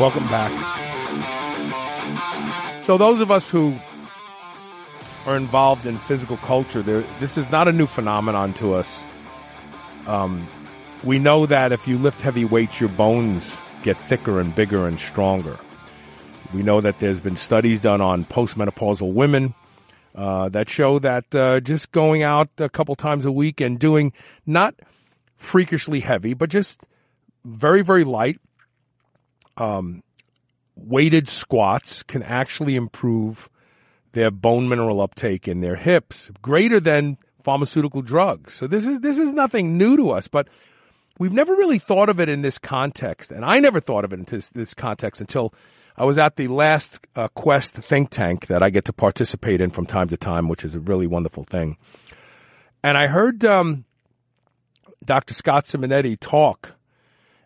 Welcome back. So, those of us who are involved in physical culture, this is not a new phenomenon to us. Um, we know that if you lift heavy weights, your bones get thicker and bigger and stronger. We know that there's been studies done on postmenopausal women uh, that show that uh, just going out a couple times a week and doing not freakishly heavy, but just very, very light um, weighted squats can actually improve their bone mineral uptake in their hips greater than pharmaceutical drugs. So this is this is nothing new to us, but we've never really thought of it in this context, and I never thought of it in this, this context until I was at the last uh, Quest think tank that I get to participate in from time to time, which is a really wonderful thing. And I heard um, Dr. Scott Simonetti talk,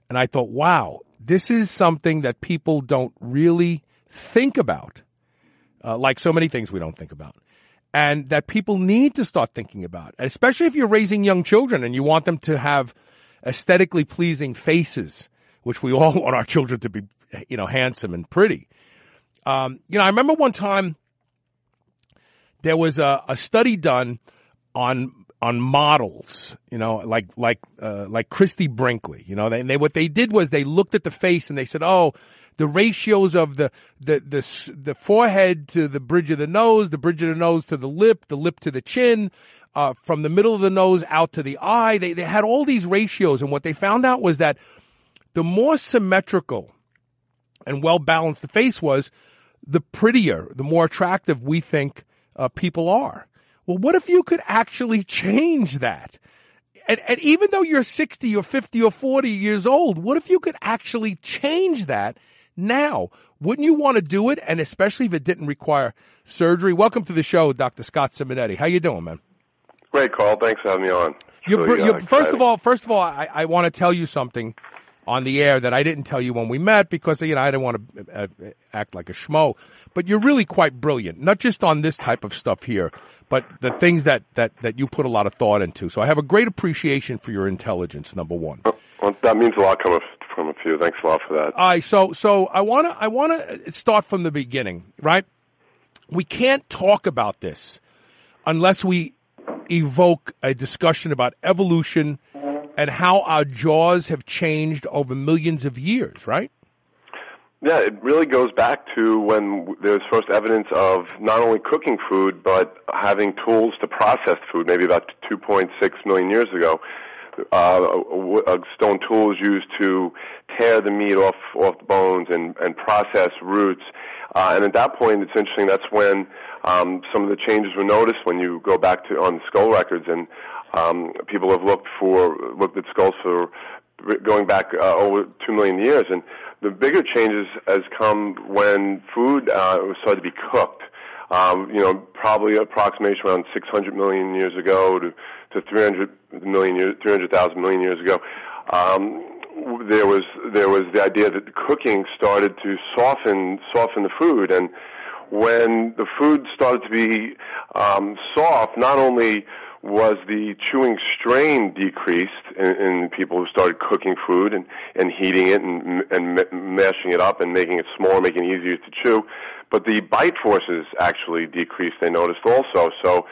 and I thought, wow, this is something that people don't really think about, uh, like so many things we don't think about, and that people need to start thinking about, especially if you're raising young children and you want them to have aesthetically pleasing faces, which we all want our children to be, you know, handsome and pretty. Um, you know, I remember one time there was a, a study done on on models, you know, like like uh, like Christie Brinkley. You know, they, they what they did was they looked at the face and they said, "Oh, the ratios of the the the the forehead to the bridge of the nose, the bridge of the nose to the lip, the lip to the chin." Uh, from the middle of the nose out to the eye, they, they had all these ratios, and what they found out was that the more symmetrical and well balanced the face was, the prettier, the more attractive we think uh, people are. Well, what if you could actually change that? And, and even though you're 60 or 50 or 40 years old, what if you could actually change that now? Wouldn't you want to do it? And especially if it didn't require surgery. Welcome to the show, Dr. Scott Simonetti. How you doing, man? Great, Carl. Thanks for having me on. You're, really, you're, uh, first of all, first of all, I, I want to tell you something on the air that I didn't tell you when we met because you know I didn't want to uh, act like a schmo. But you're really quite brilliant, not just on this type of stuff here, but the things that that that you put a lot of thought into. So I have a great appreciation for your intelligence. Number one. Well, that means a lot coming from a few. Thanks a lot for that. All right, so so I want to I want to start from the beginning, right? We can't talk about this unless we evoke a discussion about evolution and how our jaws have changed over millions of years, right? Yeah, it really goes back to when there's first evidence of not only cooking food, but having tools to process food, maybe about 2.6 million years ago. Uh, a stone tool is used to tear the meat off, off the bones and, and process roots. Uh, and at that point, it's interesting, that's when um, some of the changes were noticed when you go back to on skull records and um, people have looked for looked at skulls for going back uh, over two million years, and the bigger changes has come when food uh, started to be cooked. Um, you know, probably approximation around 600 million years ago to, to 300 million years, 300,000 million years ago. Um, there was there was the idea that cooking started to soften soften the food, and when the food started to be um, soft, not only was the chewing strain decreased in, in people who started cooking food and, and heating it and, and mashing it up and making it smaller, making it easier to chew. But the bite forces actually decreased, they noticed also. So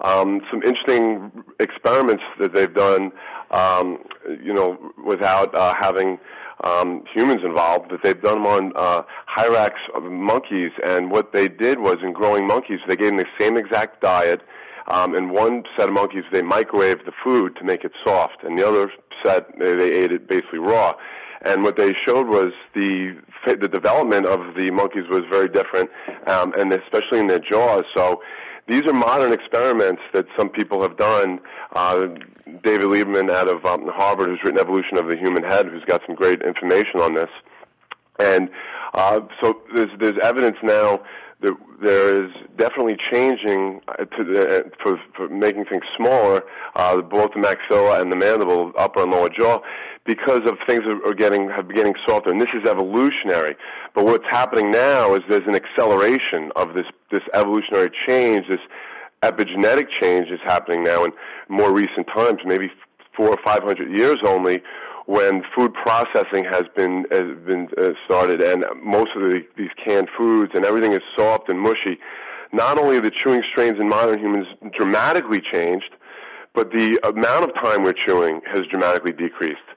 um, some interesting experiments that they've done, um, you know, without uh, having um, humans involved, that they've done them on uh, Hyrax monkeys. And what they did was in growing monkeys, they gave them the same exact diet – um, in one set of monkeys, they microwaved the food to make it soft, and the other set they, they ate it basically raw. And what they showed was the the development of the monkeys was very different, um, and especially in their jaws. So these are modern experiments that some people have done. Uh, David Lieberman out of um, Harvard, who's written Evolution of the Human Head, who's got some great information on this. And uh, so there's there's evidence now there, there is definitely changing uh, to the, for, for making things smaller, uh, both the maxilla and the mandible, upper and lower jaw, because of things that are getting have getting softer. And this is evolutionary. But what's happening now is there's an acceleration of this this evolutionary change, this epigenetic change is happening now in more recent times, maybe four or five hundred years only, when food processing has been has been uh, started, and most of the, these canned foods and everything is soft and mushy. Not only the chewing strains in modern humans dramatically changed, but the amount of time we're chewing has dramatically decreased.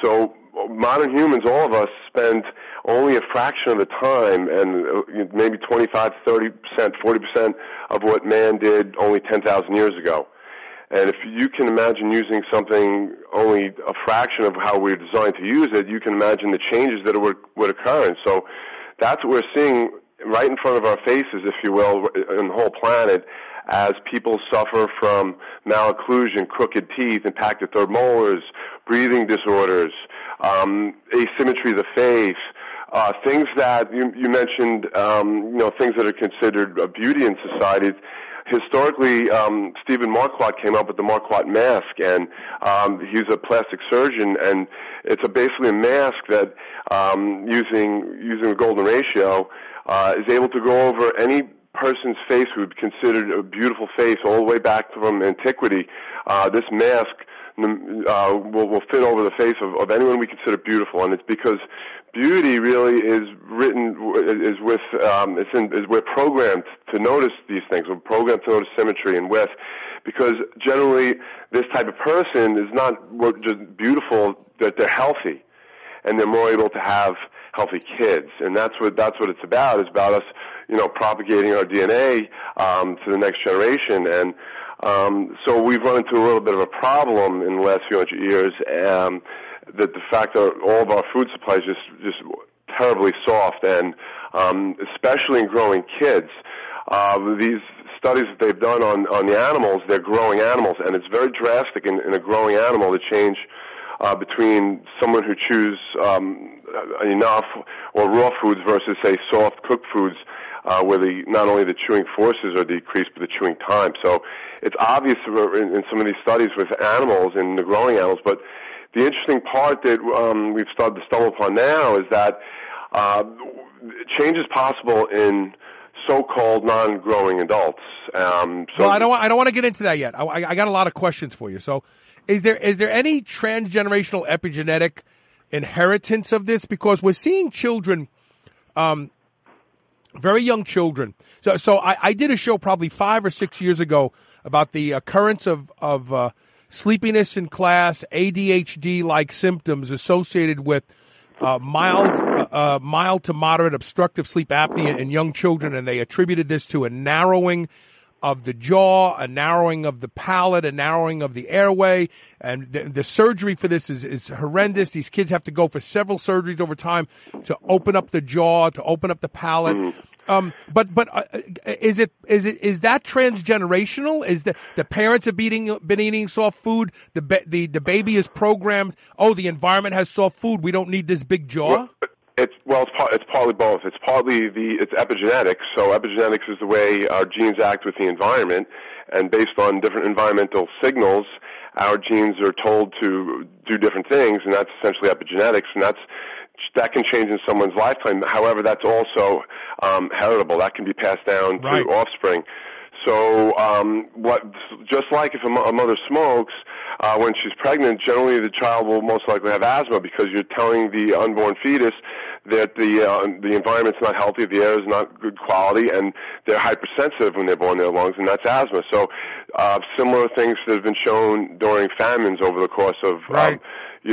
So modern humans, all of us, spend only a fraction of the time, and uh, maybe 25, 30 percent, 40 percent of what man did only 10,000 years ago. And if you can imagine using something only a fraction of how we're designed to use it, you can imagine the changes that would, would occur. And so that's what we're seeing right in front of our faces, if you will, in the whole planet as people suffer from malocclusion, crooked teeth, impacted third molars, breathing disorders, um, asymmetry of the face, uh, things that you, you mentioned, um, you know, things that are considered a beauty in society historically, um, Stephen Marquardt came up with the Marquardt mask, and um, he's a plastic surgeon, and it's a, basically a mask that, um, using using the golden ratio, uh, is able to go over any person's face who would be considered a beautiful face all the way back from antiquity. Uh, this mask uh, will, will fit over the face of, of anyone we consider beautiful, and it's because beauty really is written is with um, it's in, is we're programmed to notice these things. We're programmed to notice symmetry and width, because generally this type of person is not just beautiful; that they're healthy, and they're more able to have healthy kids, and that's what that's what it's about. It's about us, you know, propagating our DNA um, to the next generation, and um, so we've run into a little bit of a problem in the last few hundred years. Um, that the fact that all of our food supply is just just terribly soft, and um, especially in growing kids, uh, these studies that they've done on on the animals, they're growing animals, and it's very drastic in, in a growing animal to change uh, between someone who chews um, enough or raw foods versus say soft cooked foods. Uh, where the not only the chewing forces are decreased, but the chewing time. So it's obvious in, in some of these studies with animals and the growing animals, but the interesting part that um, we've started to stumble upon now is that uh, change is possible in so-called non-growing adults. Um, so well, I don't. I don't want to get into that yet. I, I, got a lot of questions for you. So, is there is there any transgenerational epigenetic inheritance of this? Because we're seeing children, um, very young children. So, so I, I did a show probably five or six years ago about the occurrence of of uh, sleepiness in class, ADHD like symptoms associated with uh, mild, uh, uh, mild to moderate obstructive sleep apnea in young children, and they attributed this to a narrowing of the jaw, a narrowing of the palate, a narrowing of the airway, and the, the, surgery for this is, is horrendous. These kids have to go for several surgeries over time to open up the jaw, to open up the palate. Um, but but uh, is it is it is that transgenerational? Is the the parents have eating, been eating soft food? The ba- the the baby is programmed. Oh, the environment has soft food. We don't need this big jaw. Well, it's well, it's, part, it's partly both. It's partly the it's epigenetics. So epigenetics is the way our genes act with the environment, and based on different environmental signals, our genes are told to do different things, and that's essentially epigenetics, and that's that can change in someone's lifetime. However, that's also um, heritable. That can be passed down right. to offspring. So, um, what? Just like if a, a mother smokes uh, when she's pregnant, generally the child will most likely have asthma because you're telling the unborn fetus that the uh, the environment's not healthy, the air is not good quality, and they're hypersensitive when they're born in their lungs, and that's asthma. So, uh, similar things that have been shown during famines over the course of right. um,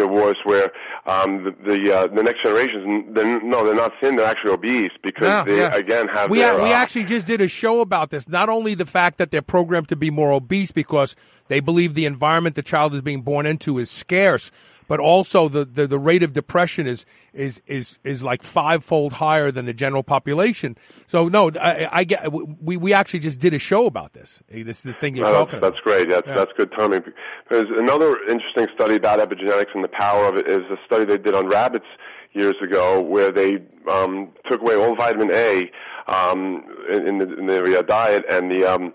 wars where um, the the, uh, the next generations, they're, no, they're not thin; they're actually obese because yeah, they yeah. again have. We their, we uh, actually just did a show about this. Not only the fact that they're programmed to be more obese because they believe the environment the child is being born into is scarce, but also the, the, the rate of depression is is is is like fivefold higher than the general population. So no, I, I get we we actually just did a show about this. This is the thing you're no, talking that's, about. That's great. That's yeah. that's good timing. There's another interesting study about epigenetics and the power of it is a study they did on rabbits years ago where they um, took away all vitamin A um, in, the, in their uh, diet and the um,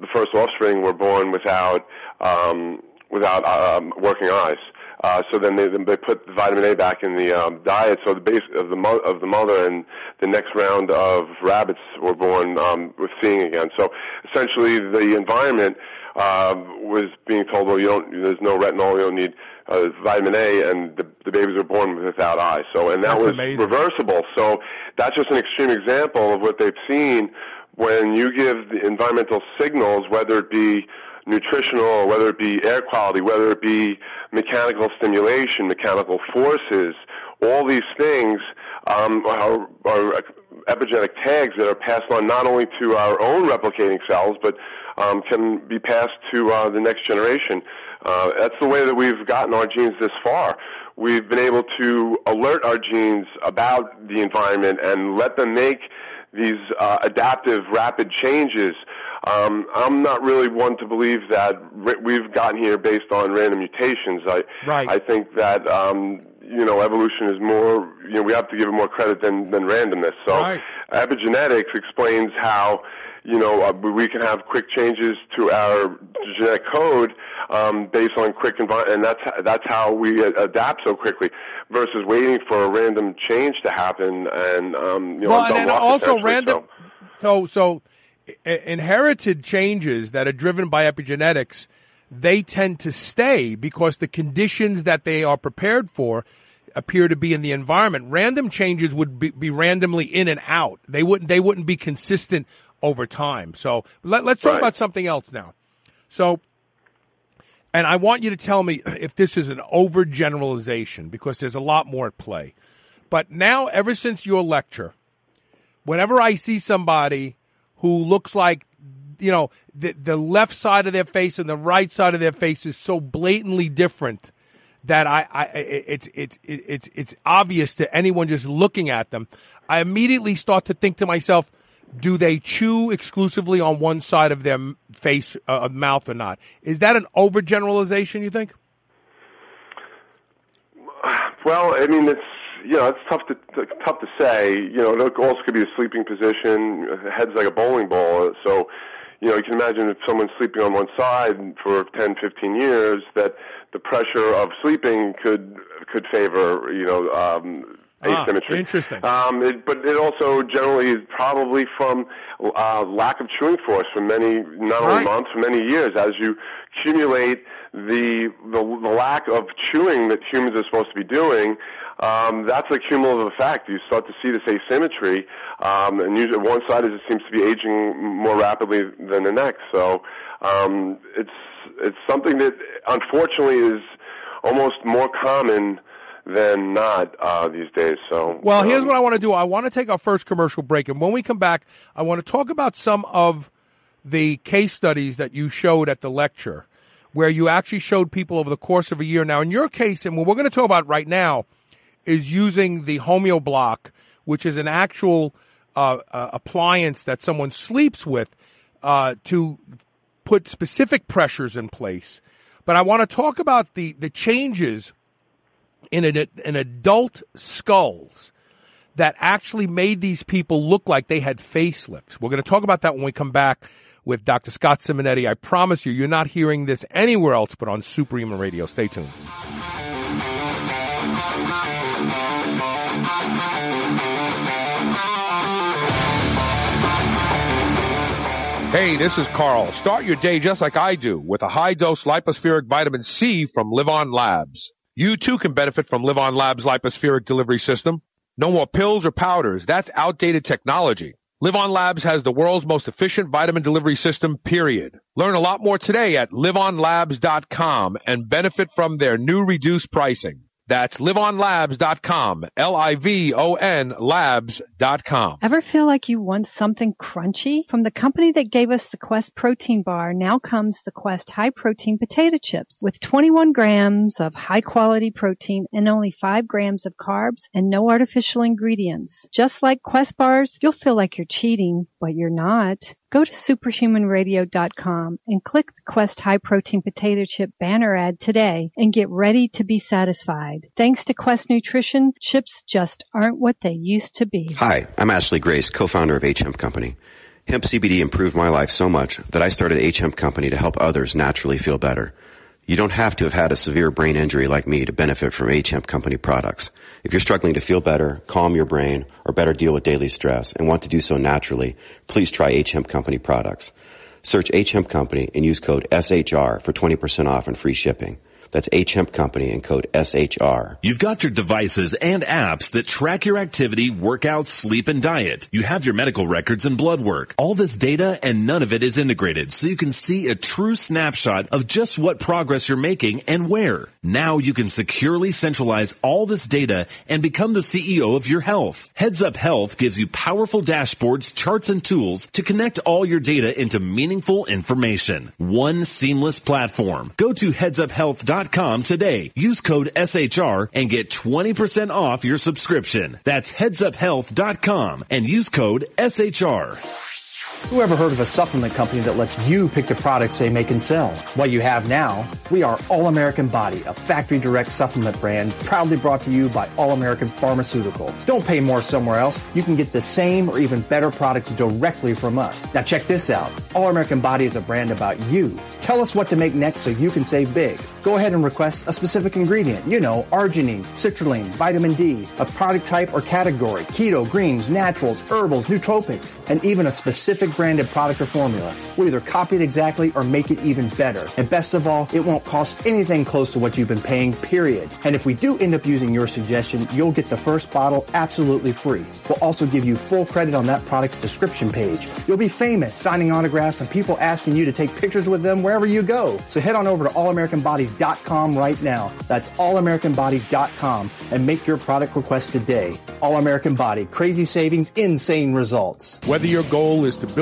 the first offspring were born without um, without um, working eyes. Uh, so then they they put vitamin A back in the um, diet. So the base of the mo- of the mother and the next round of rabbits were born um, with seeing again. So essentially, the environment uh, was being told, well, you don't, there's no retinol, you don't need uh, vitamin A, and the, the babies are born without eye. So, and that That's was amazing. reversible. So that's just an extreme example of what they've seen when you give the environmental signals, whether it be nutritional, whether it be air quality, whether it be mechanical stimulation, mechanical forces, all these things um, are, are epigenetic tags that are passed on not only to our own replicating cells, but um, can be passed to uh, the next generation. Uh, that's the way that we've gotten our genes this far. We've been able to alert our genes about the environment and let them make these uh, adaptive, rapid changes. Um, I'm not really one to believe that we've gotten here based on random mutations. I, Right. I think that um, you know evolution is more. You know, we have to give it more credit than than randomness. So Right. epigenetics explains how you know uh, we can have quick changes to our genetic code um, based on quick envi- and that's that's how we adapt so quickly versus waiting for a random change to happen and um, you know well, dumb and also random. So, so i- inherited changes that are driven by epigenetics, they tend to stay because the conditions that they are prepared for appear to be in the environment. Random changes would be, be randomly in and out. They wouldn't. They wouldn't be consistent over time. So let, let's talk Right. about something else now. So. And I want you to tell me if this is an overgeneralization because there's a lot more at play. But now, ever since your lecture, whenever I see somebody who looks like, you know, the, the left side of their face and the right side of their face is so blatantly different that I, I it's, it's, it's, it's obvious to anyone just looking at them. I immediately start to think to myself, do they chew exclusively on one side of their face, uh, mouth or not? Is that an overgeneralization, you think? Well, I mean, it's you know, it's tough to tough to say. You know, it also could be a sleeping position. Head's like a bowling ball, so you know, you can imagine if someone's sleeping on one side for 10, 15 years, that the pressure of sleeping could could favor you know um, Ah, asymmetry. interesting. Um, it, but it also generally is probably from uh, lack of chewing force for many, not only Right. months, for many years. As you accumulate the, the the lack of chewing that humans are supposed to be doing, um, that's a cumulative effect. You start to see this asymmetry, um, and usually one side is, seems to be aging more rapidly than the next. So um, it's it's something that unfortunately is almost more common than not uh, these days. So Well, here's um, what I want to do. I want to take our first commercial break, and when we come back, I want to talk about some of the case studies that you showed at the lecture, where you actually showed people over the course of a year. Now, in your case, and what we're going to talk about right now, is using the HomeoBlock, which is an actual uh, uh, appliance that someone sleeps with uh, to put specific pressures in place. But I want to talk about the the changes in an, in adult skulls that actually made these people look like they had facelifts. We're going to talk about that when we come back with Dr. Scott Simonetti. I promise you, you're not hearing this anywhere else but on Superhuman Radio. Stay tuned. Hey, this is Carl. Start your day just like I do with a high dose lipospheric vitamin C from LivOn Labs. You too can benefit from LivOn Labs lipospheric delivery system. No more pills or powders. That's outdated technology. LivOn Labs has the world's most efficient vitamin delivery system, period. Learn a lot more today at livonlabs.com and benefit from their new reduced pricing. That's livonlabs.com. L-I-V-O-N labs.com. Ever feel like you want something crunchy? From the company that gave us the Quest protein bar, now comes the Quest high protein potato chips with 21 grams of high quality protein and only 5 grams of carbs and no artificial ingredients. Just like Quest bars, you'll feel like you're cheating, but you're not. Go to superhumanradio.com and click the Quest High Protein Potato Chip banner ad today and get ready to be satisfied. Thanks to Quest Nutrition, chips just aren't what they used to be. Hi, I'm Ashley Grace, co-founder of H Hemp Company. Hemp CBD improved my life so much that I started H Hemp Company to help others naturally feel better. You don't have to have had a severe brain injury like me to benefit from Hemp Company products. If you're struggling to feel better, calm your brain, or better deal with daily stress and want to do so naturally, please try Hemp Company products. Search Hemp Company and use code SHR for 20% off and free shipping. That's H Hemp Company and code SHR. You've got your devices and apps that track your activity, workouts, sleep, and diet. You have your medical records and blood work. All this data and none of it is integrated so you can see a true snapshot of just what progress you're making and where. Now you can securely centralize all this data and become the CEO of your health. Heads Up Health gives you powerful dashboards, charts, and tools to connect all your data into meaningful information. One seamless platform. Go to headsuphealth.com today. Use code SHR and get 20% off your subscription. That's headsuphealth.com and use code SHR. Who ever heard of a supplement company that lets you pick the products they make and sell? What you have now, we are All American Body, a factory direct supplement brand proudly brought to you by All American Pharmaceutical. Don't pay more somewhere else. You can get the same or even better products directly from us. Now check this out. All American Body is a brand about you. Tell us what to make next so you can save big. Go ahead and request a specific ingredient. You know, arginine, citrulline, vitamin D, a product type or category, keto, greens, naturals, herbals, nootropics, and even a specific branded product or formula. We'll either copy it exactly or make it even better. And best of all, it won't cost anything close to what you've been paying, period. And if we do end up using your suggestion, you'll get the first bottle absolutely free. We'll also give you full credit on that product's description page. You'll be famous signing autographs and people asking you to take pictures with them wherever you go. So head on over to allamericanbody.com right now. That's allamericanbody.com and make your product request today. All American Body, crazy savings, insane results. Whether your goal is to build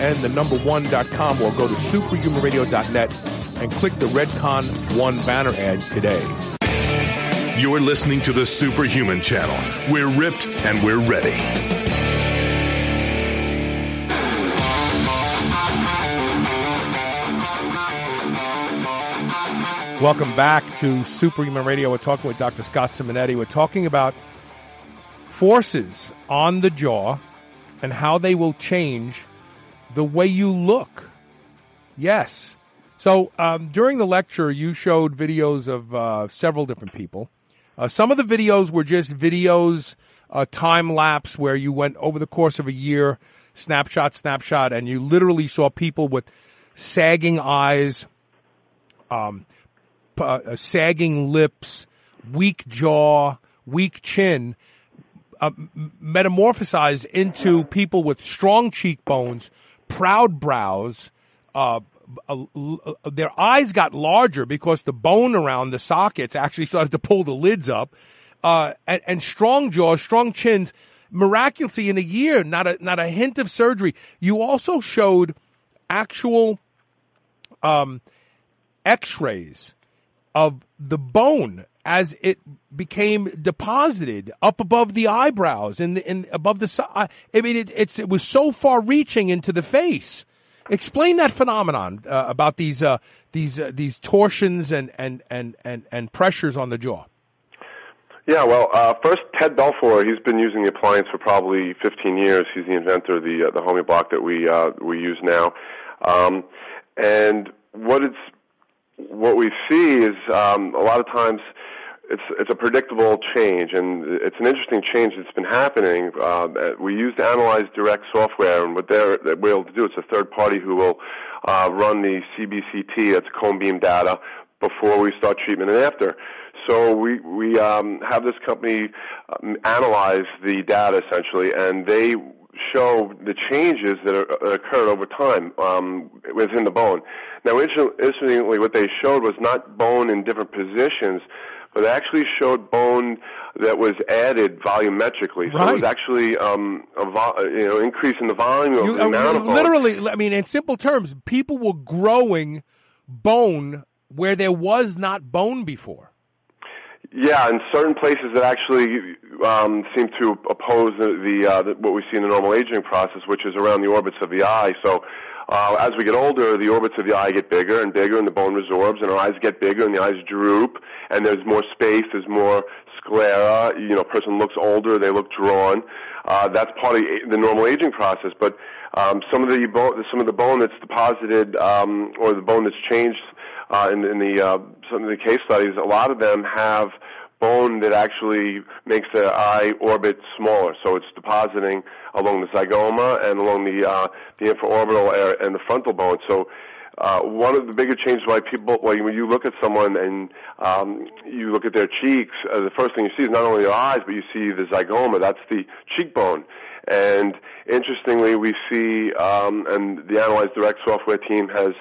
R-E-D-C-O-N, the number one.com, or go to superhumanradio.net and click the Redcon One banner ad today. You're listening to the Superhuman Channel. We're ripped and we're ready. Welcome back to Superhuman Radio. We're talking with Dr. Scott Simonetti. We're talking about forces on the jaw and how they will change the way you look. Yes. So um, during the lecture, you showed videos of uh, several different people. Uh, some of the videos were just videos, uh, time lapse, where you went over the course of a year, snapshot, snapshot, and you literally saw people with sagging eyes, um, uh, sagging lips, weak jaw, weak chin, uh, metamorphosized into people with strong cheekbones, proud brows. Uh, their eyes got larger because the bone around the sockets actually started to pull the lids up, uh, and, and strong jaws, strong chins. Miraculously, in a year, not a not a hint of surgery. You also showed actual um, X-rays of the bone as it became deposited up above the eyebrows and, and above the side. I mean, it, it's it was so far reaching into the face. Explain that phenomenon uh, about these uh, these uh, these torsions and, and, and, and, and pressures on the jaw. Yeah, well, uh, first Ted Belfor, he's been using the appliance for probably 15 years. He's the inventor of the uh, the Homeoblock that we uh, we use now, um, and what it's what we see is um, a lot of times it's it's a predictable change, and it's an interesting change that's been happening. Uh, we use Analyze Direct software, and what they're we're able to do, it's a third party who will uh, run the CBCT, that's cone beam data, before we start treatment and after. So we we um, have this company um, analyze the data essentially, and they show the changes that, are, occurred over time um, within the bone. Now, interestingly, what they showed was not bone in different positions, but it actually showed bone that was added volumetrically. So Right. it was actually um, a vo- you know increase in the volume of You, the amount of bone. literally, I mean, in simple terms, people were growing bone where there was not bone before. Yeah, in certain places that actually um, seem to oppose the, the, uh, the what we see in the normal aging process, which is around the orbits of the eye. So uh, as we get older, the orbits of the eye get bigger and bigger, and the bone resorbs, and our eyes get bigger, and the eyes droop, and there's more space, there's more sclera. You know, a person looks older, they look drawn. Uh, that's part of the normal aging process. But um, some of the bone, some of the bone that's deposited, um, or the bone that's changed uh, in, in the uh, some of the case studies, a lot of them have bone that actually makes the eye orbit smaller. So it's depositing along the zygoma and along the uh, the infraorbital area and the frontal bone. So uh, one of the bigger changes why people, when you look at someone and um, you look at their cheeks, uh, the first thing you see is not only their eyes, but you see the zygoma. That's the cheekbone. And interestingly, we see, um, and the Analyze Direct software team has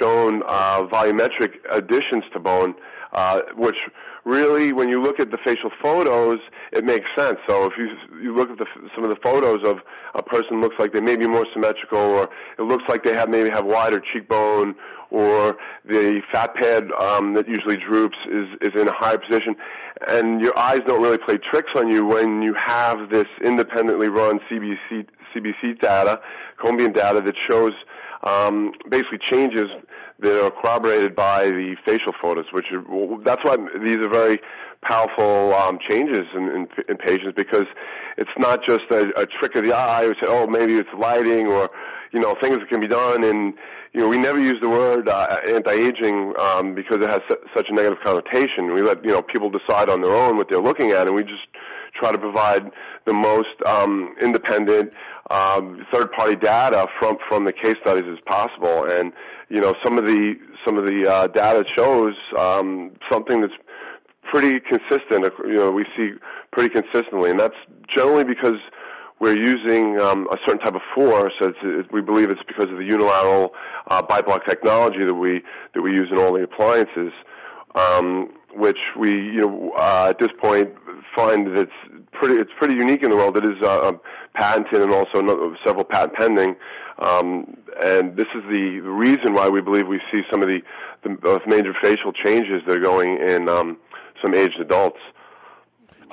shown uh, volumetric additions to bone, uh, which really, when you look at the facial photos, it makes sense. So if you you look at the, some of the photos of a person looks like they may be more symmetrical, or it looks like they have maybe have wider cheekbone, or the fat pad um, that usually droops is is in a higher position, and your eyes don't really play tricks on you when you have this independently run CBC CBC data, cone beam data that shows um, basically changes that are corroborated by the facial photos, which are, well, that's why these are very powerful um, changes in, in, in patients because it's not just a, a trick of the eye. We say, oh, maybe it's lighting or you know things that can be done. And you know, we never use the word uh, anti-aging um, because it has su- such a negative connotation. We let you know people decide on their own what they're looking at, and we just try to provide the most um, independent um, third-party data from from the case studies as possible. And you know, some of the some of the uh, data shows um, something that's pretty consistent. You know, we see pretty consistently, and that's generally because we're using um, a certain type of force. It's, it, we believe it's because of the unilateral uh, Biblock technology that we that we use in all the appliances, um, which we you know uh, at this point find that it's pretty it's pretty unique in the world. It is uh, um, patented and also several patent pending. Um, and this is the reason why we believe we see some of the, the major facial changes that are going in um, some aged adults.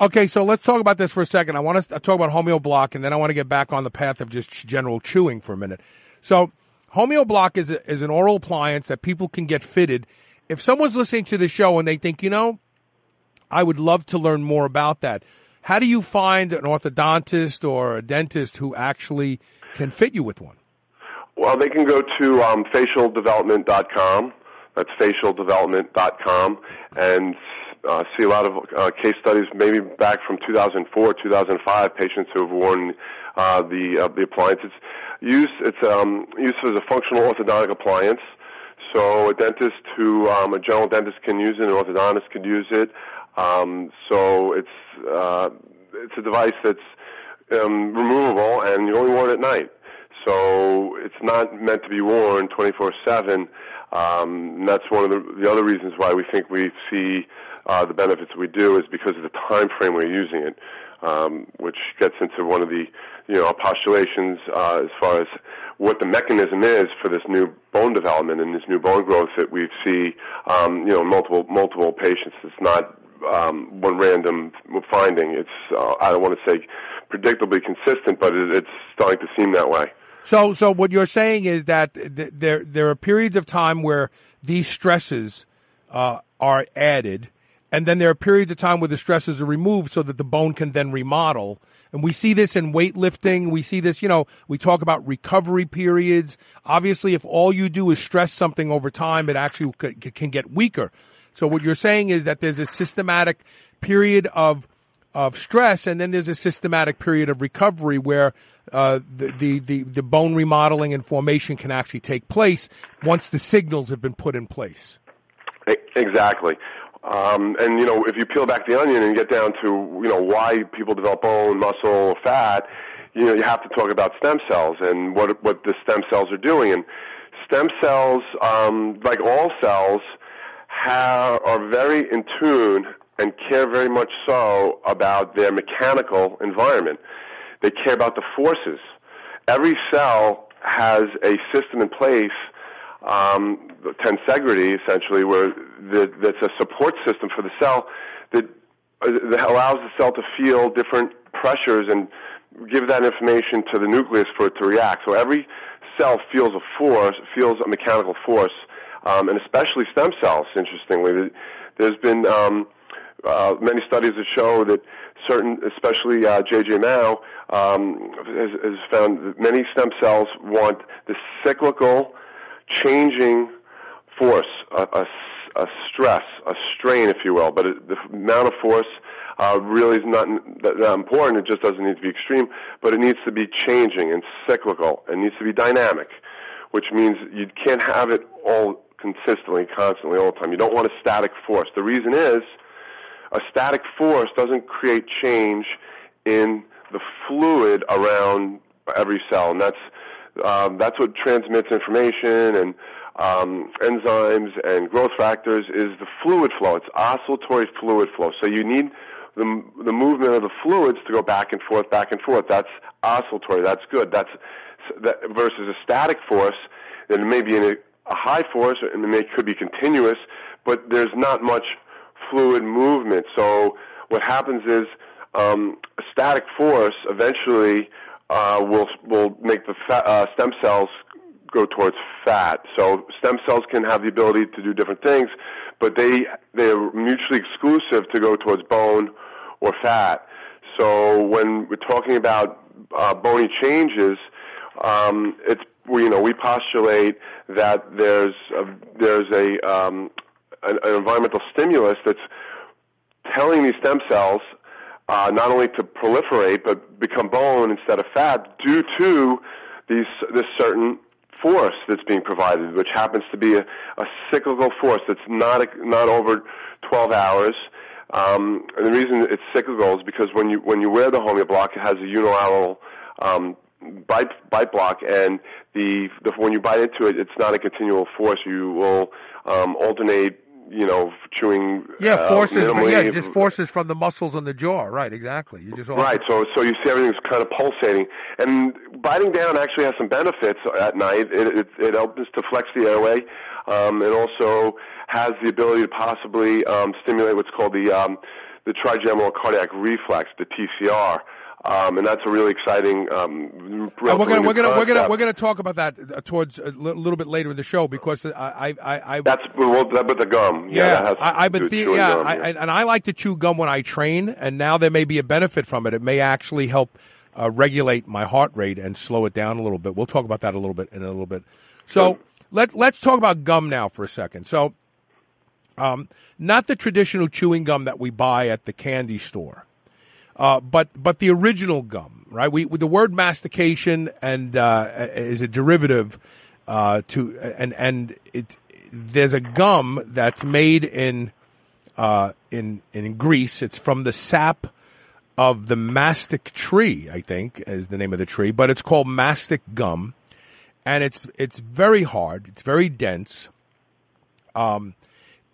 Okay, so let's talk about this for a second. I want to talk about homeoblock, and then I want to get back on the path of just general chewing for a minute. So, homeoblock is a, is an oral appliance that people can get fitted. If someone's listening to the show and they think, you know, I would love to learn more about that. How do you find an orthodontist or a dentist who actually can fit you with one? Well, they can go to um, facialdevelopment.com. That's facialdevelopment.com and uh, see a lot of uh, case studies, maybe back from 2004, 2005, patients who have worn uh, the uh, the appliance. It's used it's um, used as a functional orthodontic appliance. So a dentist who um, a general dentist can use it, an orthodontist can use it. Um, so it's uh, it's a device that's um, removable and you only it at night. So it's not meant to be worn 24/7. Um, that's one of the, the other reasons why we think we see uh, the benefits we do is because of the time frame we're using it, um, which gets into one of the you know postulations uh, as far as what the mechanism is for this new bone development and this new bone growth that we see um, you know multiple multiple patients. It's not um, one random finding. It's uh, I don't want to say predictably consistent, but it, it's starting to seem that way. So, so what you're saying is that th- there there are periods of time where these stresses uh, are added, and then there are periods of time where the stresses are removed so that the bone can then remodel. And we see this in weightlifting. We see this, you know, we talk about recovery periods. Obviously, if all you do is stress something over time, it actually can get weaker. So what you're saying is that there's a systematic period of of stress, and then there's a systematic period of recovery where uh, the, the, the, the bone remodeling and formation can actually take place once the signals have been put in place. Exactly. Um, and you know, if you peel back the onion and get down to you know why people develop bone, muscle, fat, you know, you have to talk about stem cells and what what the stem cells are doing. And stem cells, um, like all cells, have, are very in tune and care very much so about their mechanical environment. They care about the forces. Every cell has a system in place, um, tensegrity essentially, where the, that's a support system for the cell that, uh, that allows the cell to feel different pressures and give that information to the nucleus for it to react. So every cell feels a force, feels a mechanical force, um, and especially stem cells. Interestingly, there's been um, uh, many studies that show that certain, especially uh, J.J. Mao, um, has, has found that many stem cells want the cyclical, changing force, a, a, a stress, a strain, if you will. But it, the amount of force uh, really is not that, that important. It just doesn't need to be extreme, but it needs to be changing and cyclical. It needs to be dynamic, which means you can't have it all consistently, constantly, all the time. You don't want a static force. The reason is a static force doesn't create change in the fluid around every cell, and that's um, that's what transmits information and um, enzymes and growth factors is the fluid flow. It's oscillatory fluid flow. So you need the the movement of the fluids to go back and forth, back and forth. That's oscillatory. That's good. That's that versus a static force. It may be a, a high force, and it may could be continuous, but there's not much fluid movement. So what happens is um, a static force eventually uh, will will make the fat, uh, stem cells go towards fat. So stem cells can have the ability to do different things, but they they are mutually exclusive to go towards bone or fat. So when we're talking about uh, bony changes, um, it's we, you know we postulate that there's a, there's a um, an, an environmental stimulus that's telling these stem cells uh, not only to proliferate but become bone instead of fat due to these this certain force that's being provided, which happens to be a, a cyclical force that's not a, not over 12 hours. Um, and the reason it's cyclical is because when you when you wear the Homeo block, it has a unilateral um, bite bite block, and the, the when you bite into it, it's not a continual force. You will um, alternate you know, chewing. Yeah, uh, forces. Uh, yeah, just forces from the muscles on the jaw. Right, exactly. You just right. So, so you see everything's kind of pulsating, and biting down actually has some benefits at night. It it, it helps to flex the airway. Um, it also has the ability to possibly um, stimulate what's called the um, the trigeminal cardiac reflex, the TCR. Um, and that's a really exciting. Um, we're gonna we're gonna we're gonna we're gonna talk about that uh, towards a little bit later in the show because I I I, that's well, with the gum. Yeah, yeah I, I've been the, yeah, gum, I, yeah. and I like to chew gum when I train, and now there may be a benefit from it. It may actually help uh, regulate my heart rate and slow it down a little bit. We'll talk about that a little bit in a little bit. So let let's talk about gum now for a second. So, um, not the traditional chewing gum that we buy at the candy store. Uh, but but the original gum, right? We the word mastication and uh, is a derivative uh, to and and it there's a gum that's made in uh, in in Greece. It's from the sap of the mastic tree, I think, is the name of the tree, but it's called mastic gum, and it's it's very hard. It's very dense. Um,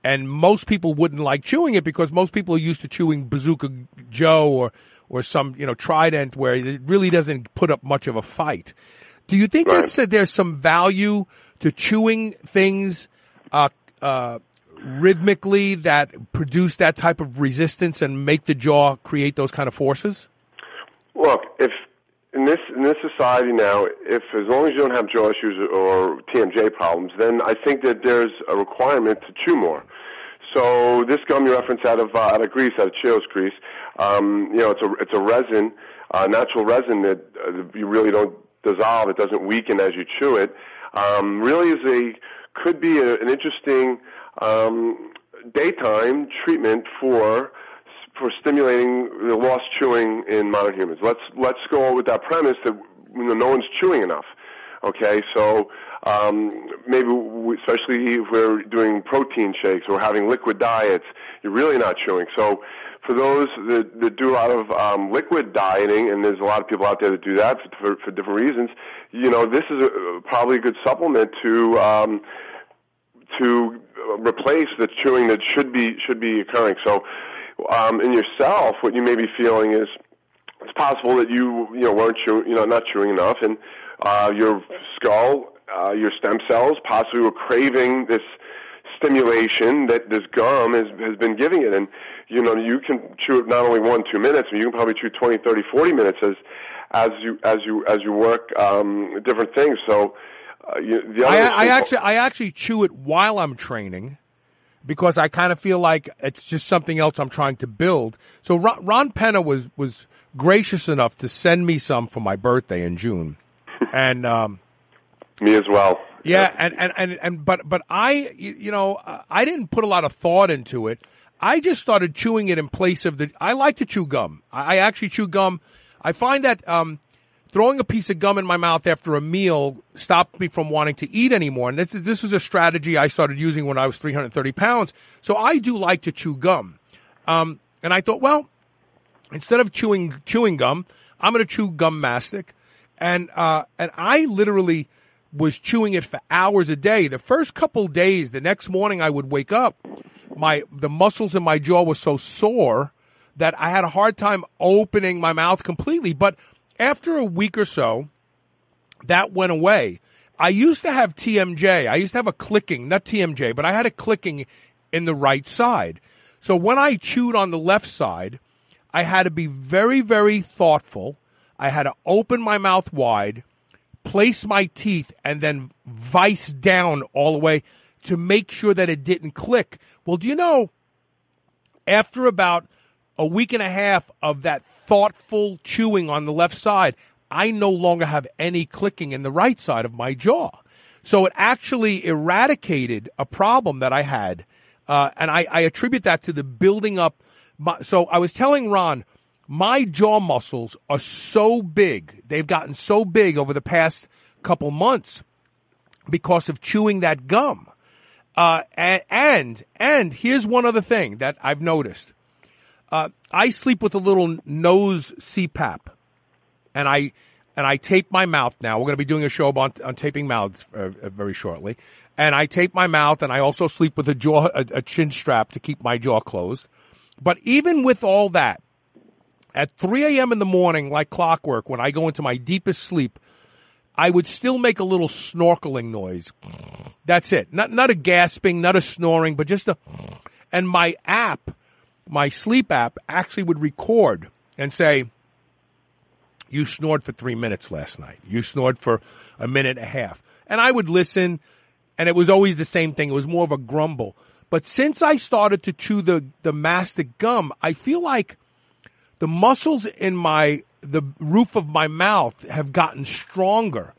and most people wouldn't like chewing it because most people are used to chewing Bazooka Joe or or some you know Trident where it really doesn't put up much of a fight. Do you think right. that there's some value to chewing things uh, uh, rhythmically that produce that type of resistance and make the jaw create those kind of forces? Look, if in this in this society now, if as long as you don't have jaw issues or TMJ problems, then I think that there's a requirement to chew more. So this gum you reference out of uh, out of Greece, out of Chios, Greece, um, you know, it's a it's a resin, uh, natural resin that uh, you really don't dissolve. It doesn't weaken as you chew it. Um, really, is a could be a, an interesting um, daytime treatment for for stimulating the lost chewing in modern humans. Let's let's go with that premise that you know, no one's chewing enough. Okay, so um, maybe we, especially if we're doing protein shakes or having liquid diets, you're really not chewing. So for those that, that do a lot of um, liquid dieting, and there's a lot of people out there that do that for, for different reasons, you know, this is a, probably a good supplement to um, to replace the chewing that should be should be occurring. So um, in yourself, what you may be feeling is it's possible that you you know weren't chewing, you know, not chewing enough, and uh, your skull, uh, your stem cells possibly were craving this stimulation that this gum has has been giving it, and you know, you can chew it not only one, two minutes, but you can probably chew 20, 30, 40 minutes as as you as you as you work um, different things. So uh, you, the other I, I actually I actually chew it while I'm training because I kind of feel like it's just something else I'm trying to build. So Ron, Ron Penna was was gracious enough to send me some for my birthday in June, and um, me as well. Yeah, and, and and and but but I you know I didn't put a lot of thought into it. I just started chewing it in place of the. I like to chew gum. I, I actually chew gum. I find that um, throwing a piece of gum in my mouth after a meal stopped me from wanting to eat anymore. And this, this is a strategy I started using when I was 330 pounds. So I do like to chew gum. Um, and I thought, well, instead of chewing chewing gum, I'm going to chew gum mastic. And uh, and I literally was chewing it for hours a day. The first couple days, the next morning I would wake up, my the muscles in my jaw were so sore that I had a hard time opening my mouth completely. But after a week or so, that went away. I used to have TMJ. I used to have a clicking, not TMJ, but I had a clicking in the right side. So when I chewed on the left side, I had to be very, very thoughtful. I had to open my mouth wide, place my teeth, and then vice down all the way to make sure that it didn't click. Well, do you know, after about a week and a half of that thoughtful chewing on the left side, I no longer have any clicking in the right side of my jaw. So it actually eradicated a problem that I had. Uh, and I, I, attribute that to the building up. My, so I was telling Ron, my jaw muscles are so big. They've gotten so big over the past couple months because of chewing that gum. Uh, and, and, here's one other thing that I've noticed. Uh, I sleep with a little nose CPAP, and I and I tape my mouth. Now we're going to be doing a show on, on taping mouths uh, uh, very shortly, and I tape my mouth, and I also sleep with a jaw a, a chin strap to keep my jaw closed. But even with all that, at 3 a.m. in the morning, like clockwork, when I go into my deepest sleep, I would still make a little snorkeling noise. That's it. Not not a gasping, not a snoring, but just a. And my app my sleep app actually would record and say, you snored for three minutes last night. You snored for a minute and a half. And I would listen and it was always the same thing. It was more of a grumble. But since I started to chew the, the mastic gum, I feel like the muscles in my, the roof of my mouth have gotten stronger.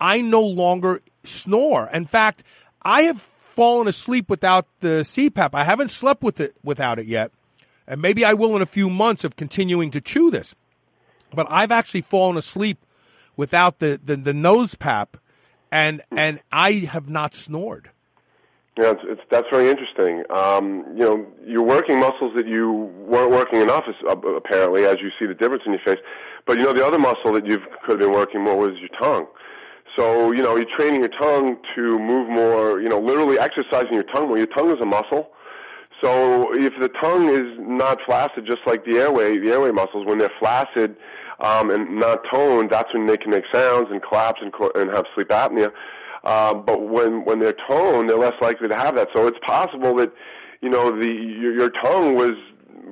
I no longer snore. In fact, I have fallen asleep without the CPAP. I haven't slept with it without it yet and maybe I will in a few months of continuing to chew this. But I've actually fallen asleep without the, the, the nose pap, and and I have not snored. Yeah, it's, it's that's very interesting. Um, you know, you're working muscles that you weren't working enough, apparently, as you see the difference in your face. But you know, the other muscle that you could have been working more was your tongue. So you know, you're training your tongue to move more. You know, literally exercising your tongue more. Your tongue is a muscle so if the tongue is not flaccid, just like the airway, the airway muscles, when they're flaccid um, and not toned, that's when they can make sounds and collapse and, and have sleep apnea. Uh, but when when they're toned, they're less likely to have that. So it's possible that you know the your, your tongue was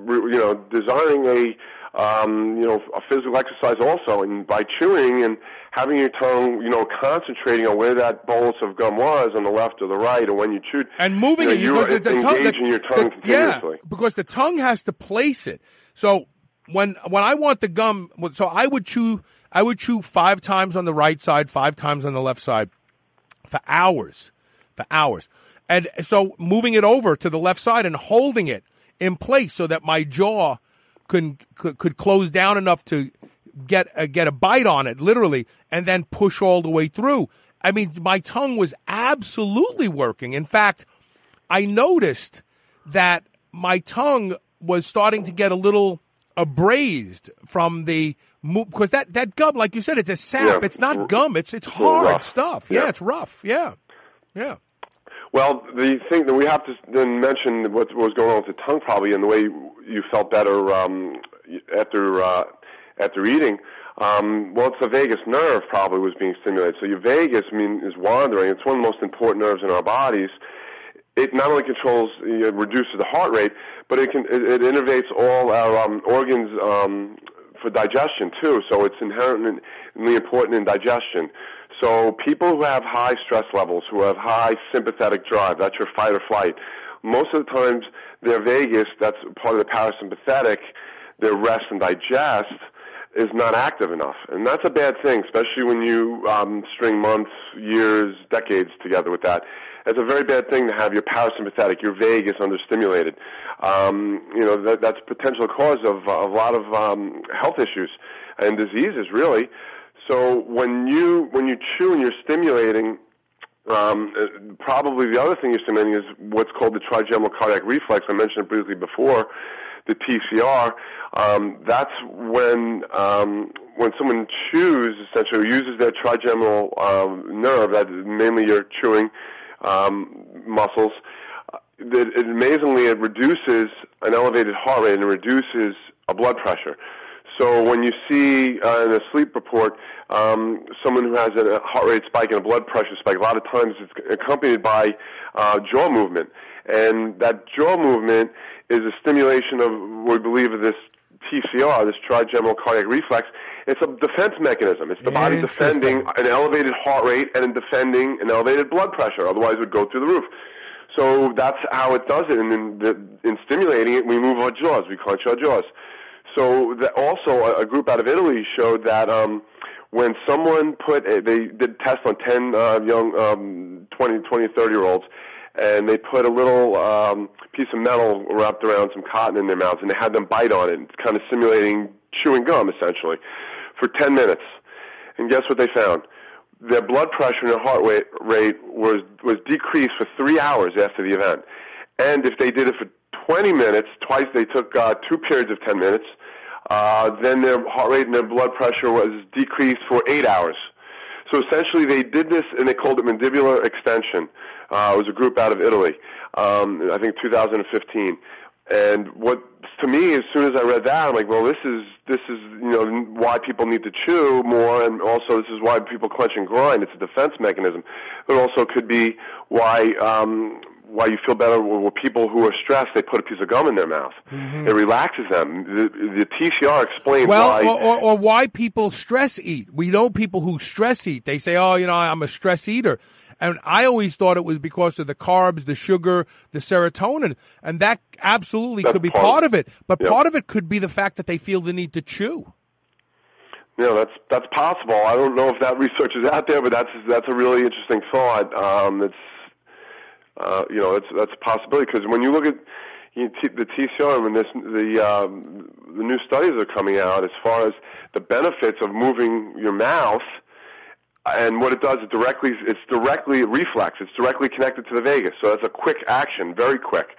you know desiring a um, you know, a physical exercise also. And by chewing and having your tongue, you know, concentrating on where that bolus of gum was on the left or the right, or when you chewed, and moving you know, it, you're the, the engaging tongue, the, your tongue the, continuously. Yeah, because the tongue has to place it. So when when I want the gum, so I would chew, I would chew five times on the right side, five times on the left side, for hours, for hours. And so moving it over to the left side and holding it in place so that my jaw could, could, could close down enough to get a, get a bite on it, literally, and then push all the way through. I mean, my tongue was absolutely working. In fact, I noticed that my tongue was starting to get a little abrased from the because that that gum, like you said, it's a sap. Yeah. It's not gum. It's it's hard rough. stuff. Yeah. yeah, it's rough. Yeah, yeah. Well, the thing that we have to then mention what was going on with the tongue, probably, and the way you felt better um, after uh, after eating. Um, well, it's the vagus nerve probably was being stimulated. So your vagus, I mean, is wandering. It's one of the most important nerves in our bodies. it not only controls, you know, reduces the heart rate, but it can it, it innervates all our um, organs um, for digestion too. So it's inherently important in digestion. So people who have high stress levels, who have high sympathetic drive, that's your fight or flight. Most of the times, their vagus, that's part of the parasympathetic, their rest and digest, is not active enough, and that's a bad thing, especially when you um, string months, years, decades together with that. It's a very bad thing to have your parasympathetic, your vagus understimulated. Um, you know that, that's a potential cause of, of a lot of um, health issues and diseases, really. So when you when you chew and you're stimulating, um, uh, probably the other thing you're stimulating is what's called the trigeminal cardiac reflex. I mentioned it briefly before, the TCR. Um, that's when um, when someone chews, essentially, uses their trigeminal um, nerve, that mainly your chewing um, muscles. It, amazingly, it reduces an elevated heart rate and reduces a blood pressure. So when you see uh, in a sleep report um, someone who has a heart rate spike and a blood pressure spike, a lot of times it's accompanied by uh, jaw movement, and that jaw movement is a stimulation of we believe of this TCR, this trigeminal cardiac reflex. It's a defense mechanism. It's the body defending an elevated heart rate and defending an elevated blood pressure. Otherwise, it would go through the roof. So that's how it does it. And in, the, in stimulating it, we move our jaws. We clench our jaws. So the, also, a, a group out of Italy showed that um, when someone put, a, they did tests on 10 uh, young um, 20, 20, 30 year olds, and they put a little um, piece of metal wrapped around some cotton in their mouths, and they had them bite on it, kind of simulating chewing gum, essentially, for 10 minutes. And guess what they found? Their blood pressure and their heart rate, rate was, was decreased for three hours after the event. And if they did it for 20 minutes, twice they took uh, two periods of 10 minutes, uh, then their heart rate and their blood pressure was decreased for eight hours. So essentially, they did this, and they called it mandibular extension. Uh, it was a group out of Italy, um, I think 2015. And what to me, as soon as I read that, I'm like, well, this is this is you know why people need to chew more, and also this is why people clench and grind. It's a defense mechanism, but also could be why um, why you feel better with people who are stressed, they put a piece of gum in their mouth. Mm-hmm. It relaxes them. The, the TCR explains well, why. Or, or, or why people stress eat. We know people who stress eat. They say, oh, you know, I'm a stress eater. And I always thought it was because of the carbs, the sugar, the serotonin. And that absolutely That's could be part, part of it. But part of it could be the fact that they feel the need to chew. Yeah, that's that's possible. I don't know if that research is out there, but that's that's a really interesting thought. Um, it's uh, you know, that's that's a possibility because when you look at you know, t- the TCR and this the um, the new studies are coming out as far as the benefits of moving your mouth and what it does is directly it's directly reflex it's directly connected to the vagus. So that's a quick action very quick.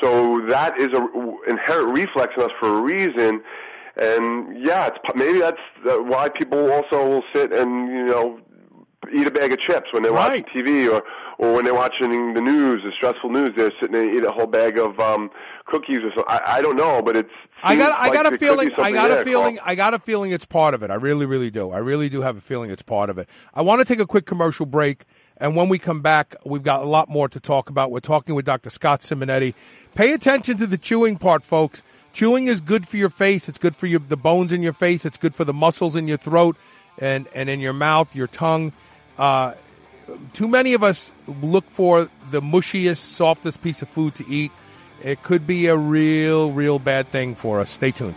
So that is a inherent reflex in us for a reason. And yeah it's maybe that's why people also will sit and you know eat a bag of chips when they're right. watching TV or or when they're watching the news, the stressful news. They're sitting and eat a whole bag of um cookies or something. I, I don't know, but it's. I got I like got a feeling I got there, a feeling Carl. I got a feeling it's part of it. I really really do. I really do have a feeling it's part of it. I want to take a quick commercial break. And when we come back, we've got a lot more to talk about. We're talking with Dr. Scott Simonetti. Pay attention to the chewing part, folks. Chewing is good for your face. It's good for your, the bones in your face. It's good for the muscles in your throat and, and in your mouth, your tongue. Uh, too many of us look for the mushiest, softest piece of food to eat. It could be a real, real bad thing for us. Stay tuned.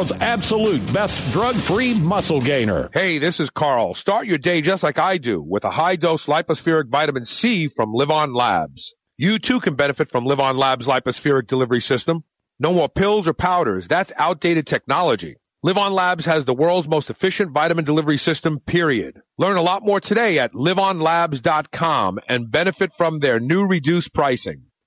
world's absolute best drug-free muscle gainer. Hey, this is Carl. Start your day just like I do with a high-dose Lypo-Spheric vitamin C from LivOn Labs. You too can benefit from LivOn Labs Lypo-Spheric delivery system. No more pills or powders. That's outdated technology. LivOn Labs has the world's most efficient vitamin delivery system, period. Learn a lot more today at livonlabs.com and benefit from their new reduced pricing.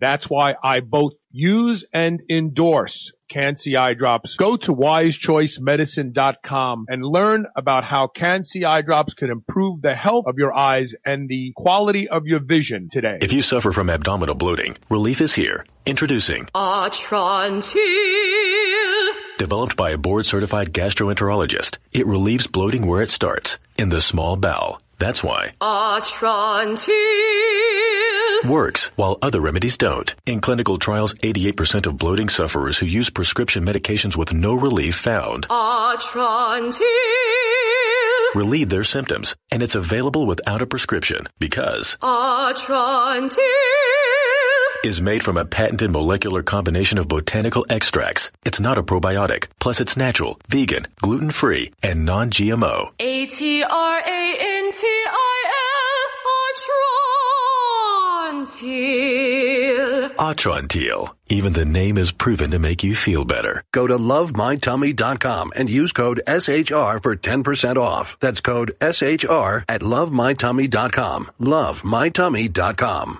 That's why I both use and endorse Can-C eye drops. Go to wisechoicemedicine.com and learn about how Can-C eye drops can improve the health of your eyes and the quality of your vision today. If you suffer from abdominal bloating, relief is here. Introducing Atrantil. Developed by a board certified gastroenterologist, it relieves bloating where it starts, in the small bowel. That's why Atrantil. works while other remedies don't. In clinical trials, 88% of bloating sufferers who use prescription medications with no relief found Atrantil. relieve their symptoms, and it's available without a prescription because Atrantil. is made from a patented molecular combination of botanical extracts. It's not a probiotic. Plus, it's natural, vegan, gluten-free, and non-GMO. A-T-R-A-N-T-I-L. Atrantil. Even the name is proven to make you feel better. Go to lovemytummy.com and use code SHR for 10% off. That's code SHR at lovemytummy.com. Lovemytummy.com.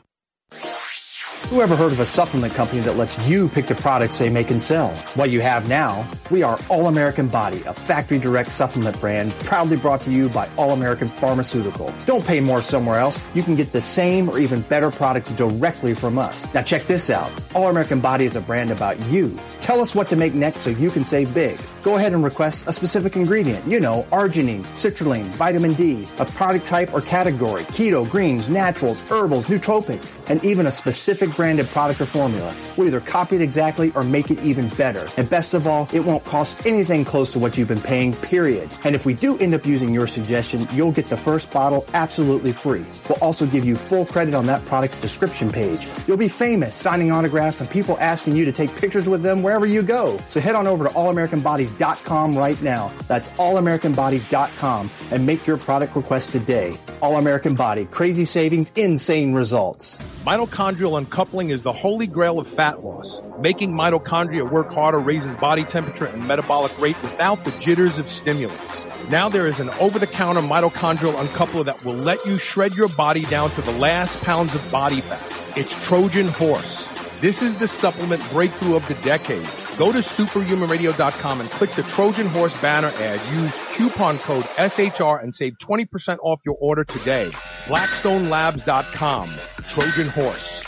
Who ever heard of a supplement company that lets you pick the products they make and sell? What you have now, we are All American Body, a factory direct supplement brand proudly brought to you by All American Pharmaceutical. Don't pay more somewhere else. You can get the same or even better products directly from us. Now check this out. All American Body is a brand about you. Tell us what to make next so you can save big. Go ahead and request a specific ingredient. You know, arginine, citrulline, vitamin D, a product type or category, keto, greens, naturals, herbals, nootropics, and even a specific branded product or formula. We'll either copy it exactly or make it even better. And best of all, it won't cost anything close to what you've been paying, period. And if we do end up using your suggestion, you'll get the first bottle absolutely free. We'll also give you full credit on that product's description page. You'll be famous signing autographs and people asking you to take pictures with them wherever you go. So head on over to allamericanbody.com right now. That's allamericanbody.com and make your product request today. All American Body, crazy savings, insane results. Mitochondrial uncoupling is the holy grail of fat loss. Making mitochondria work harder raises body temperature and metabolic rate without the jitters of stimulants. Now there is an over-the-counter mitochondrial uncoupler that will let you shred your body down to the last pounds of body fat. It's Trojan Horse. This is the supplement breakthrough of the decade. Go to superhumanradio.com and click the Trojan Horse banner ad. Use coupon code SHR and save 20% off your order today. BlackstoneLabs.com. Trojan Horse.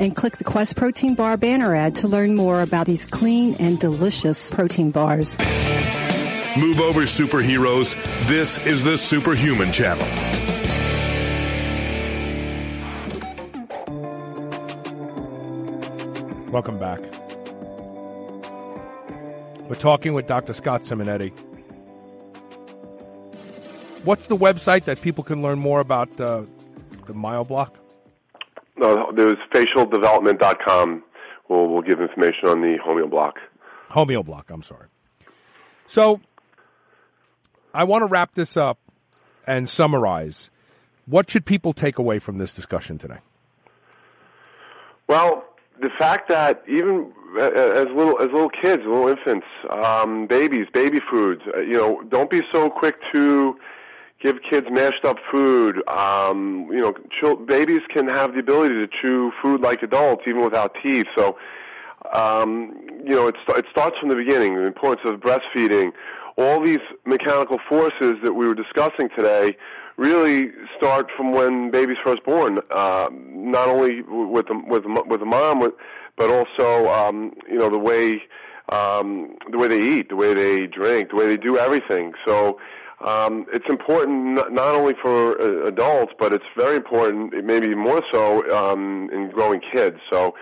and click the Quest Protein Bar banner ad to learn more about these clean and delicious protein bars. Move over, superheroes. This is the Superhuman Channel. Welcome back. We're talking with Dr. Scott Simonetti. What's the website that people can learn more about uh, the MyoBlock? No, there's facialdevelopment.com. We'll, we'll give information on the Homeoblock. Homeo block, I'm sorry. So, I want to wrap this up and summarize. What should people take away from this discussion today? Well, the fact that even as little as little kids, little infants, um, babies, baby foods, uh, you know, don't be so quick to give kids mashed up food. Um, you know, chil- babies can have the ability to chew food like adults, even without teeth. So, um, you know, it, st- it starts from the beginning. The importance of breastfeeding, all these mechanical forces that we were discussing today really start from when baby's first born. Uh, not only with the, with the, with the mom, but also um, you know the way um, the way they eat, the way they drink, the way they do everything. So um, it's important not, only for uh, adults, but it's very important, maybe more so um, in growing kids. So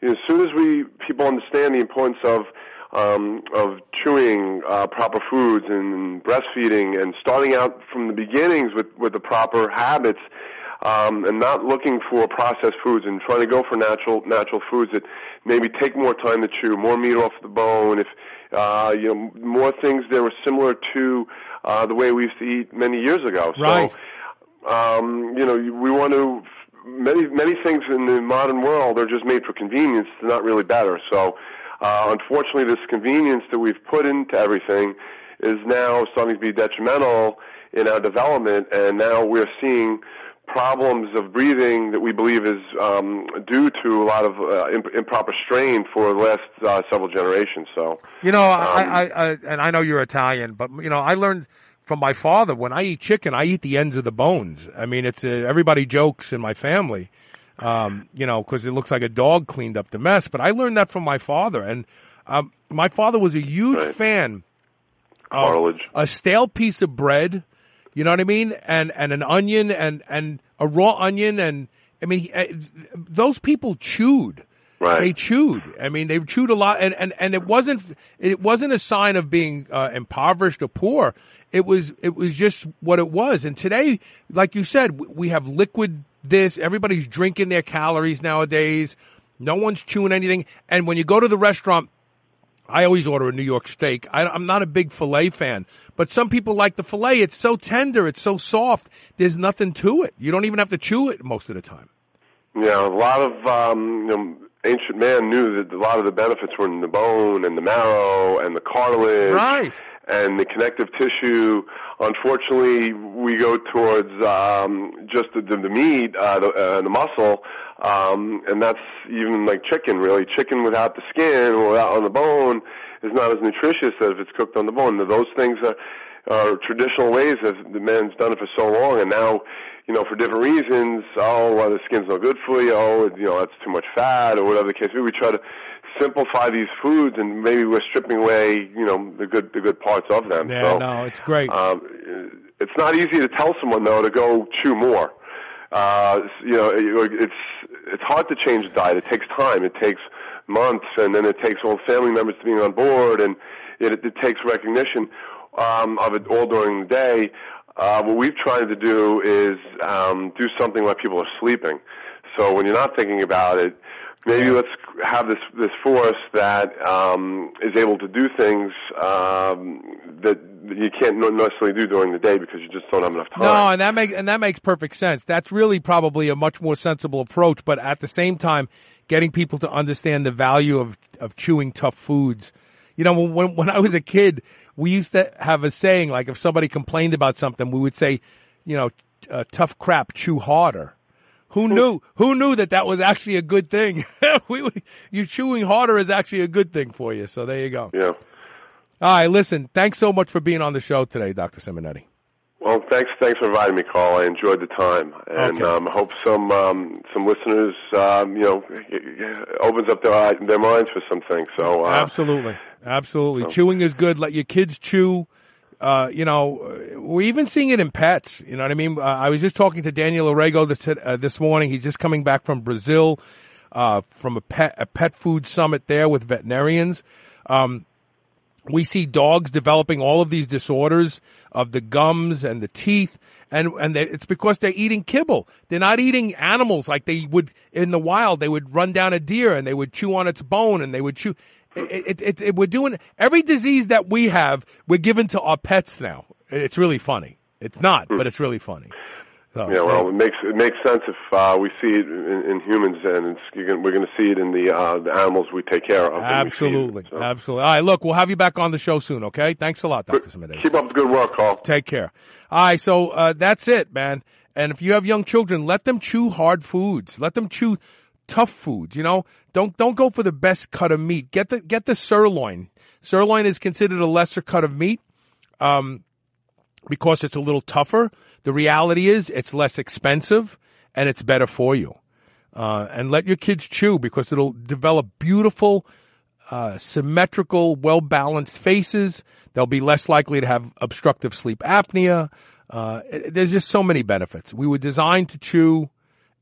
you know, as soon as we people understand the importance of um, of chewing uh, proper foods and breastfeeding and starting out from the beginnings with with the proper habits. Um, and not looking for processed foods and trying to go for natural natural foods that maybe take more time to chew, more meat off the bone. If uh, you know more things that were similar to uh, the way we used to eat many years ago. Right. So, um, you know, we want to many many things in the modern world are just made for convenience. They're not really better. So, uh, unfortunately, this convenience that we've put into everything is now starting to be detrimental in our development, and now we're seeing problems of breathing that we believe is um, due to a lot of uh, imp- improper strain for the last uh, several generations. So you know, um, I, I, I and I know you're Italian, but you know, I learned from my father when I eat chicken, I eat the ends of the bones. I mean, it's uh, everybody jokes in my family, um, you know, because it looks like a dog cleaned up the mess. But I learned that from my father, and um, my father was a huge Right. fan of Cartilage. a stale piece of bread. You know what I mean? And and an onion and and a raw onion and I mean uh, those people chewed. Right. They chewed. I mean, they chewed a lot, and, and, and it wasn't it wasn't a sign of being uh, impoverished or poor. It was it was just what it was. And today, like you said, we- we have liquid this. Everybody's drinking their calories nowadays. No one's chewing anything. And when you go to the restaurant, I always order a New York steak. I, I'm not a big filet fan, but some people like the filet. It's so tender, it's so soft. There's nothing to it. You don't even have to chew it most of the time. Yeah, a lot of um, you know, ancient man knew that a lot of the benefits were in the bone and the marrow and the cartilage Right. And the connective tissue. Unfortunately, we go towards um, just the, the, meat, uh, the, uh, the muscle, um, and that's even like chicken. Really, chicken without the skin or without on the bone is not as nutritious as if it's cooked on the bone. Those things are, are traditional ways that the man's done it for so long, and now you know, for different reasons. Oh, well, the skin's no good for you. Oh, you know, that's too much fat, or whatever the case. may be. We try to simplify these foods, and maybe we're stripping away, you know, the good the good parts of them. Yeah, so, no, it's great. Um, it's not easy to tell someone though to go chew more. Uh, you know, it, it's it's hard to change the diet. It takes time. It takes months, and then it takes all family members to being on board, and it, it takes recognition um, of it all during the day. Uh, what we've tried to do is um, do something while people are sleeping. So when you're not thinking about it, maybe let's have this this force that um, is able to do things um, that you can't necessarily do during the day because you just don't have enough time. No, and that makes and that makes perfect sense. That's really probably a much more sensible approach, but at the same time, getting people to understand the value of of chewing tough foods. You know, when when I was a kid, we used to have a saying like if somebody complained about something, we would say, you know, uh, tough crap, chew harder. Who knew? Who knew that that was actually a good thing? we, we, you chewing harder is actually a good thing for you. So there you go. Yeah. All right, listen. Thanks so much for being on the show today, Doctor Simonetti. Well, thanks. Thanks for inviting me, Carl. I enjoyed the time, and Okay. um, hope some um, some listeners, um, you know, opens up their their minds for some things. So, uh, Absolutely, absolutely. Chewing is good. Let your kids chew. Uh, you know, we're even seeing it in pets. You know what I mean? Uh, I was just talking to Daniel Orego this, uh, this morning. He's just coming back from Brazil, uh, from a pet a pet food summit there with veterinarians. Um, we see dogs developing all of these disorders of the gums and the teeth and and they, it's because they're eating kibble they're not eating animals like they would in the wild they would run down a deer and they would chew on its bone and they would chew it, it, it, it- we're doing every disease that we have we're giving to our pets now it's really funny it's not but it's really funny so, yeah, well, it makes it makes sense if uh, we see it in, in humans, and gonna, we're going to see it in the uh, the animals we take care of. we feed them. absolutely absolutely all right look we'll have you back on the show soon okay thanks a lot dr Simonetti. Keep up the good work, Carl. Take care. All right, so uh, that's it, man. And if you have young children, let them chew hard foods. Let them chew tough foods. You know, don't don't go for the best cut of meat. Get the get the sirloin. Sirloin is considered a lesser cut of meat. um, because it's a little tougher. The reality is it's less expensive and it's better for you. Uh, and let your kids chew because it'll develop beautiful, uh, symmetrical, well balanced faces. They'll be less likely to have obstructive sleep apnea. Uh, there's just so many benefits. We were designed to chew,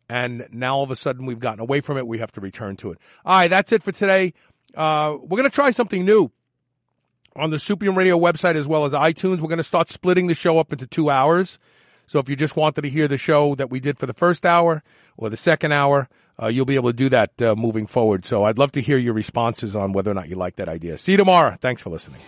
and now all of a sudden we've gotten away from it. We have to return to it. All right, that's it for today. Uh, we're going to try something new on the Superhuman Radio website as well as iTunes. We're going to start splitting the show up into two hours. So if you just wanted to hear the show that we did for the first hour or the second hour, uh, you'll be able to do that uh, moving forward. So I'd love to hear your responses on whether or not you like that idea. See you tomorrow. Thanks for listening.